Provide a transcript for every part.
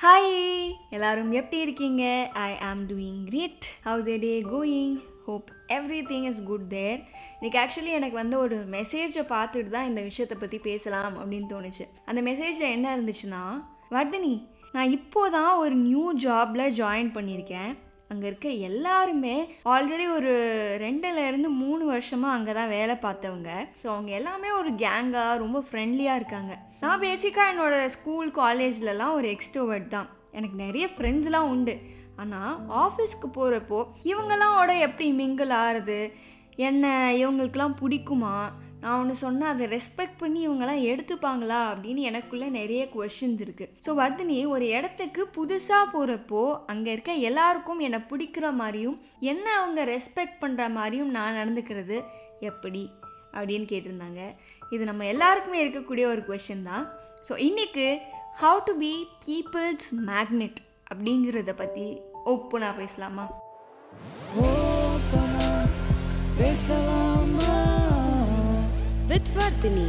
Hi எல்லாரும் எப்படி இருக்கீங்க? I am doing great how's a day going hope everything is good there இன்னைக்கு actually எனக்கு வந்து ஒரு மெசேஜை பார்த்துட்டு தான் இந்த விஷயத்தை பற்றி பேசலாம் அப்படின்னு தோணுச்சு. அந்த மெசேஜில் என்ன இருந்துச்சுன்னா வர்தினி நான் இப்போ தான் ஒரு நியூ ஜாபில் ஜாயின் பண்ணியிருக்கேன். அங்கே இருக்க எல்லாருமே ஆல்ரெடி ஒரு ரெண்டுலேருந்து மூணு வருஷமாக அங்கே தான் வேலை பார்த்தவங்க. ஸோ அவங்க எல்லாமே ஒரு கேங்காக ரொம்ப ஃப்ரெண்ட்லியாக இருக்காங்க. நான் பேசிக்காக என்னோடய ஸ்கூல் காலேஜ்லலாம் ஒரு எக்ஸ்ட்ரோவர்ட் தான். எனக்கு நிறைய ஃப்ரெண்ட்ஸ்லாம் உண்டு. ஆனால் ஆஃபீஸ்க்கு போகிறப்போ இவங்களாமோட எப்படி மிங்கிள் ஆகிறது என்ன இவங்களுக்கெல்லாம் பிடிக்குமா? நான் ஒன்று சொன்னால் அதை ரெஸ்பெக்ட் பண்ணி இவங்கெல்லாம் எடுத்துப்பாங்களா அப்படின்னு எனக்குள்ளே நிறைய கொஷின்ஸ் இருக்குது ஸோ வர்தினி ஒரு இடத்துக்கு புதுசாக போகிறப்போ அங்கே இருக்க எல்லாருக்கும் என்னை பிடிக்கிற மாதிரியும் என்ன அவங்க ரெஸ்பெக்ட் பண்ணுற மாதிரியும் நான் நடந்துக்கிறது எப்படி அப்படின்னு கேட்டிருந்தாங்க. இது நம்ம எல்லாருக்குமே இருக்கக்கூடிய ஒரு கொஷின் தான். ஸோ இன்றைக்கு how to be people's magnet அப்படிங்கிறத பற்றி ஓப்பனாக பேசலாமா? பேசலாமா? வித் வர்தினி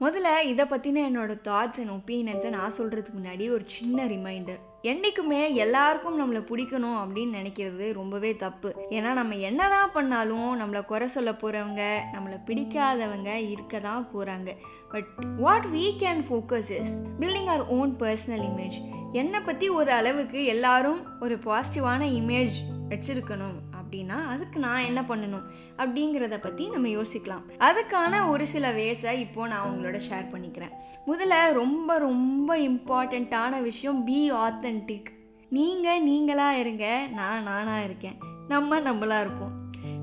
முதல்ல இதை பற்றின என்னோட தாட்ஸ் அண்ட் ஒப்பீனியன்ஸை நான் சொல்கிறதுக்கு முன்னாடி ஒரு சின்ன ரிமைண்டர் என்றைக்குமே எல்லாருக்கும் நம்மளை பிடிக்கணும் அப்படின்னு நினைக்கிறது ரொம்பவே தப்பு. ஏன்னா நம்ம என்ன தான் பண்ணாலும் நம்மளை குறை சொல்ல போகிறவங்க நம்மளை பிடிக்காதவங்க இருக்க தான் போகிறாங்க but what we can focus is building our own personal image என்னை பற்றி ஒரு அளவுக்கு எல்லாரும் ஒரு பாசிட்டிவான இமேஜ் வச்சுருக்கணும். அப்படின்னா அதுக்கு நான் என்ன பண்ணணும் அப்படிங்கிறத பற்றி நம்ம யோசிக்கலாம். அதுக்கான ஒரு சில வேஸை இப்போ நான் உங்களோட ஷேர் பண்ணிக்கிறேன். முதல்ல ரொம்ப ரொம்ப இம்பார்ட்டண்ட்டான விஷயம் பி ஆத்தென்டிக் நீங்கள் நீங்களாக இருங்க நான் நானாக இருக்கேன். நம்ம நம்மளாக இருப்போம்.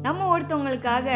நம்ம ஒருத்தவங்களுக்காக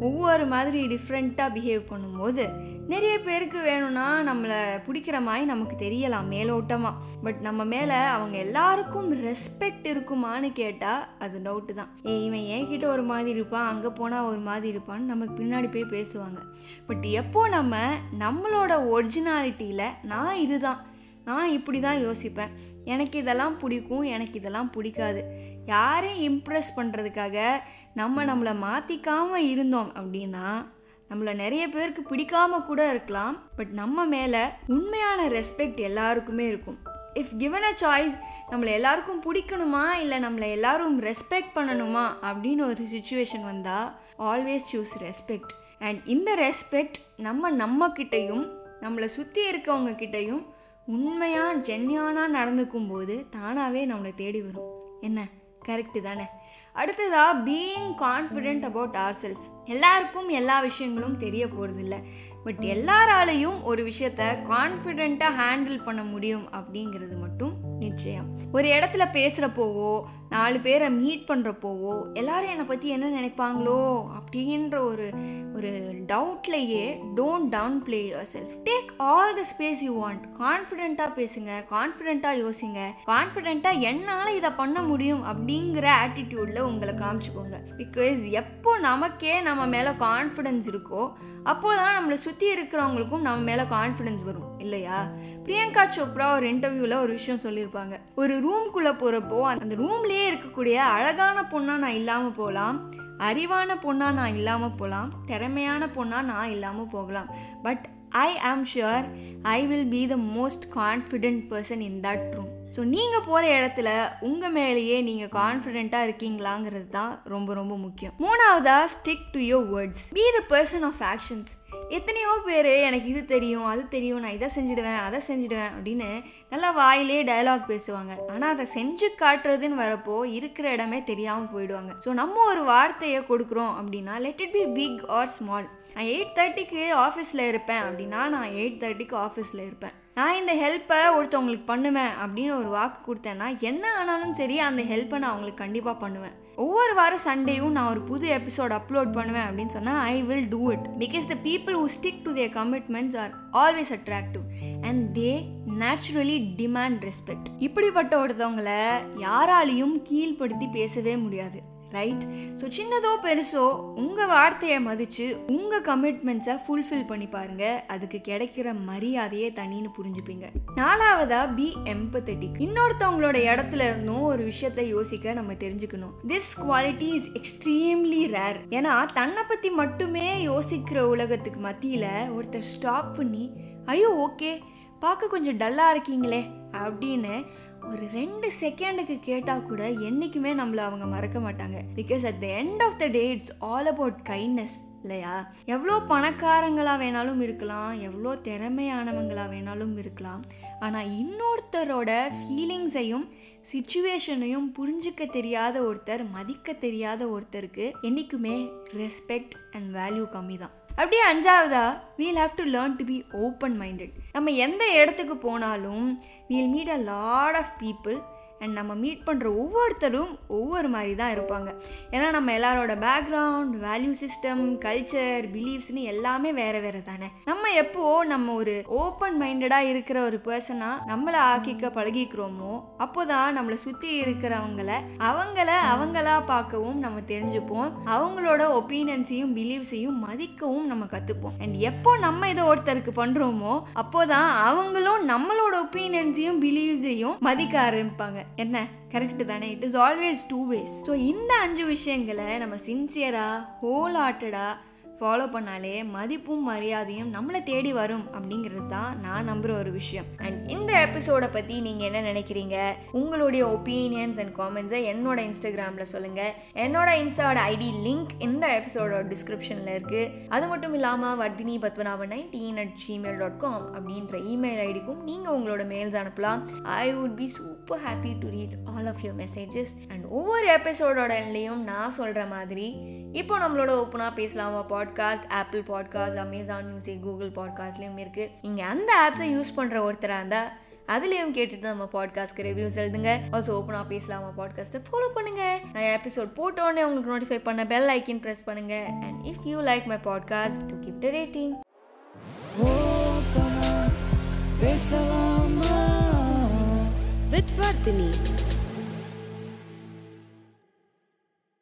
ஒவ்வொரு மாதிரி டிஃப்ரெண்ட்டாக பிஹேவ் பண்ணும்போது நிறைய பேருக்கு வேணும்னா நம்மளை பிடிக்கிற மாதிரி நமக்கு தெரியலாம் மேலோட்டமாக பட் நம்ம மேலே அவங்க எல்லாருக்கும் ரெஸ்பெக்ட் இருக்குமான்னு கேட்டால் அது டவுட்டு தான். ஏ இவன் என்கிட்ட ஒரு மாதிரி இருப்பான் அங்கே போனால் ஒரு மாதிரி இருப்பான்னு நமக்கு பின்னாடி போய் பேசுவாங்க. பட் எப்போ நம்ம நம்மளோட ஒரிஜினாலிட்டியில் நான் இதுதான். நான் இப்படி தான் யோசிப்பேன். எனக்கு இதெல்லாம் பிடிக்கும் எனக்கு இதெல்லாம் பிடிக்காது. யாரையும் இம்ப்ரெஸ் பண்ணுறதுக்காக நம்ம நம்மளை மாற்றிக்காமல் இருந்தோம் அப்படின்னா நம்மளை நிறைய பேருக்கு பிடிக்காம கூட இருக்கலாம். பட் நம்ம மேலே உண்மையான ரெஸ்பெக்ட் எல்லாருக்குமே இருக்கும். இஃப் கிவன் அ சாய்ஸ் நம்மளை எல்லாருக்கும் பிடிக்கணுமா? இல்லை நம்மளை எல்லாரும் ரெஸ்பெக்ட் பண்ணணுமா? அப்படின்னு ஒரு சுச்சுவேஷன் வந்தால் ஆல்வேஸ் சூஸ் ரெஸ்பெக்ட் அண்ட் இந்த ரெஸ்பெக்ட் நம்ம நம்மக்கிட்டையும் நம்மளை சுற்றி இருக்கவங்க கிட்டையும் உண்மையாக ஜென்யானாக நடந்துக்கும் போது தானாகவே நம்மளை தேடி வரும். என்ன? கரெக்டு தானே. அடுத்ததாக being confident about our self எல்லாருக்கும் எல்லா விஷயங்களும் தெரிய போகிறதில்ல பட் எல்லாராலையும் ஒரு விஷயத்த கான்ஃபிடெண்ட்டாக ஹேண்டில் பண்ண முடியும் அப்படிங்கிறது மட்டும் நிச்சயம். ஒரு இடத்துல பேசுகிறப்போவோ நாலு பேரை மீட் பண்ணுறப்போவோ எல்லாரும் என்னை பற்றி என்ன நினைப்பாங்களோ அப்படின்ற ஒரு ஒரு டவுட்லேயே don't downplay yourself take all the space you want கான்ஃபிடென்ட்டாக பேசுங்க கான்ஃபிடென்ட்டாக யோசிங்க. கான்ஃபிடென்ட்டாக என்னால் இதை பண்ண முடியும் அப்படிங்கிற ஆட்டிடியூடில் உங்களை காமிச்சுக்கோங்க. பிகாஸ் எப்போ நமக்கே நம்ம மேலே கான்ஃபிடென்ஸ் இருக்கோ அப்போ தான் நம்மளை சுற்றி இருக்கிறவங்களுக்கும் நம்ம மேலே கான்ஃபிடென்ஸ் வரும் இல்லையா? பிரியங்கா சோப்ரா ஒரு இன்டர்வியூவில் ஒரு விஷயம் சொல்லியிருப்பாங்க. ஒரு ரூம்குள்ளே போகிறப்போ அந்த ரூம்லேயே இருக்கக்கூடிய அழகான பொண்ணாக நான் இல்லாமல் போகலாம். அறிவான பொண்ணாக நான் இல்லாமல் போகலாம். திறமையான பொண்ணாக நான் இல்லாமல் போகலாம். But I am sure I will be the most confident person in that room so நீங்கள் போகிற இடத்துல உங்கள் மேலேயே நீங்கள் கான்ஃபிடென்ட்டாக இருக்கீங்களாங்கிறது தான் ரொம்ப ரொம்ப முக்கியம். மூணாவதாக stick to your words be the person of actions எத்தனையோ பேர் எனக்கு இது தெரியும் அது தெரியும் நான் இதை செஞ்சுடுவேன் அதை செஞ்சுடுவேன் அப்படின்னு நல்லா வாயிலே டயலாக் பேசுவாங்க. ஆனால் அதை செஞ்சு காட்டுறதுன்னு வரப்போ இருக்கிற இடமே தெரியாமல் போயிடுவாங்க. ஸோ நம்ம ஒரு வார்த்தையை கொடுக்குறோம் அப்படின்னா let it be big or small நான் எயிட் தேர்ட்டிக்கு ஆஃபீஸில் இருப்பேன் அப்படின்னா நான் எயிட் தேர்ட்டிக்கு ஆஃபீஸில் இருப்பேன். நான் இந்த ஹெல்ப்பை ஒருத்தவங்களுக்கு பண்ணுவேன் அப்படின்னு ஒரு வாக்கு கொடுத்தேன்னா என்ன ஆனாலும் சரி அந்த ஹெல்ப்பை நான் அவங்களுக்கு கண்டிப்பாக பண்ணுவேன். ஒவ்வொரு வாரம் சண்டேயும் நான் ஒரு புது எபிசோட் அப்லோட் பண்ணுவேன் அப்படின்னு சொன்னால் I will do it because the people who stick to their commitments are always attractive and they naturally demand respect இப்படிப்பட்ட ஒருத்தவங்களை யாராலையும் கீழ்ப்படுத்தி பேசவே முடியாது. ரைட் ஸோ சின்னதோ பெருசோ உங்கள் வார்த்தையை மதித்து உங்கள் கமிட்மெண்ட்ஸை ஃபுல்ஃபில் பண்ணி பாருங்க. அதுக்கு கிடைக்கிற மரியாதையே தனின்னு புரிஞ்சுப்பீங்க. நாலாவதா பி எம்பத்தட்டிக் இன்னொருத்தவங்களோட இடத்துல இருந்தும் ஒரு விஷயத்தை யோசிக்க நம்ம தெரிஞ்சுக்கணும். This quality is extremely rare ஏன்னா தன்னை பற்றி மட்டுமே யோசிக்கிற உலகத்துக்கு மத்தியில் ஒருத்தர் ஸ்டாப் பண்ணி ஐயோ ஓகே பார்க்க கொஞ்சம் டல்லாக இருக்கீங்களே அப்படின்னு ஒரு ரெண்டு செகண்டுக்கு கேட்டால் கூட என்றைக்குமே நம்மளை அவங்க மறக்க மாட்டாங்க. Because at the end of the day it's all about kindness இல்லையா? எவ்வளோ பணக்காரங்களாக வேணாலும் இருக்கலாம் எவ்வளோ திறமையானவங்களாக வேணாலும் இருக்கலாம். ஆனால் இன்னொருத்தரோட ஃபீலிங்ஸையும் சுச்சுவேஷனையும் புரிஞ்சிக்க தெரியாத ஒருத்தர் மதிக்க தெரியாத ஒருத்தருக்கு என்றைக்குமே ரெஸ்பெக்ட் அண்ட் வேல்யூ கம்மி தான் அப்படியே அஞ்சாவதா? We'll have to learn to be open minded நம்ம எந்த இடத்துக்கு போனாலும் we'll meet a lot of people and நம்ம மீட் பண்ணுற ஒவ்வொருத்தரும் ஒவ்வொரு மாதிரி தான் இருப்பாங்க. ஏன்னா நம்ம எல்லாரோட பேக்ரவுண்ட் வேல்யூ சிஸ்டம் கல்ச்சர் பிலீவ்ஸ்னு எல்லாமே வேறு வேறு தானே நம்ம எப்போ நம்ம ஒரு ஓப்பன் மைண்டடாக இருக்கிற ஒரு பர்சனாக நம்மளை ஆக்கிக்க பழகிக்கிறோமோ அப்போ தான் நம்மளை சுற்றி இருக்கிறவங்கள அவங்கள அவங்களா பார்க்கவும் நம்ம தெரிஞ்சுப்போம். அவங்களோட ஒப்பீனியன்ஸையும் பிலீவ்ஸையும் மதிக்கவும் நம்ம கற்றுப்போம் அண்ட் எப்போ நம்ம இதை ஒருத்தருக்கு பண்ணுறோமோ அப்போதான் அவங்களும் நம்மளோட ஒப்பீனியன்ஸையும் பிலீவ்ஸையும் மதிக்க ஆரம்பிப்பாங்க. என்ன? கரெக்டு தானே. It is always two ways so இந்த அஞ்சு விஷயங்களை நம்ம சின்சியராக ஹோல் ஹார்ட்டடாக ஃபாலோ பண்ணாலே மதிப்பும் மரியாதையும் நம்மளை தேடி வரும் அப்படிங்கிறது தான் நான் நம்புகிற ஒரு விஷயம். அண்ட் இந்த எபிசோடை பற்றி நீங்கள் என்ன நினைக்கிறீங்க? உங்களுடைய ஒப்பீனியன்ஸ் அண்ட் காமெண்ட்ஸை என்னோட இன்ஸ்டாகிராமில் சொல்லுங்கள் என்னோட இன்ஸ்டாவோட ஐடி லிங்க் இந்த எபிசோடோட டிஸ்கிரிப்ஷனில் இருக்குது அது மட்டும் இல்லாமல் Vardhini Padmanabhan nineteen at Gmail dot com அப்படின்ற இமெயில் ஐடிக்கும் நீங்கள் உங்களோட மெயில்ஸ் அனுப்பலாம். I would be super happy to read all of your messages and ஒவ்வொரு எபிசோடோட நான் சொல்கிற மாதிரி இப்போ நம்மளோட ஓப்பனாக பேசலாமா pod podcast Apple podcast Amazon music Google பாட்காஸ்ட்லேயும் இருக்குது நீங்கள் அந்த ஆப்ஸை யூஸ் பண்ணுற ஒருத்தராக இருந்தால் அதுலேயும் கேட்டுட்டு நம்ம பாட்காஸ்ட்க்கு ரிவ்யூஸ் எழுதுங்க. ஆல்சோ ஓப்பனாக பேசலாமா பாட்காஸ்ட்டை ஃபாலோ பண்ணுங்க. நான் எபிசோட் போட்டோடனே உங்களுக்கு நோட்டிஃபை பண்ண பெல் ஐக்கின் ப்ரெஸ் பண்ணுங்க. And if you like my podcast to give the rating with Vardhini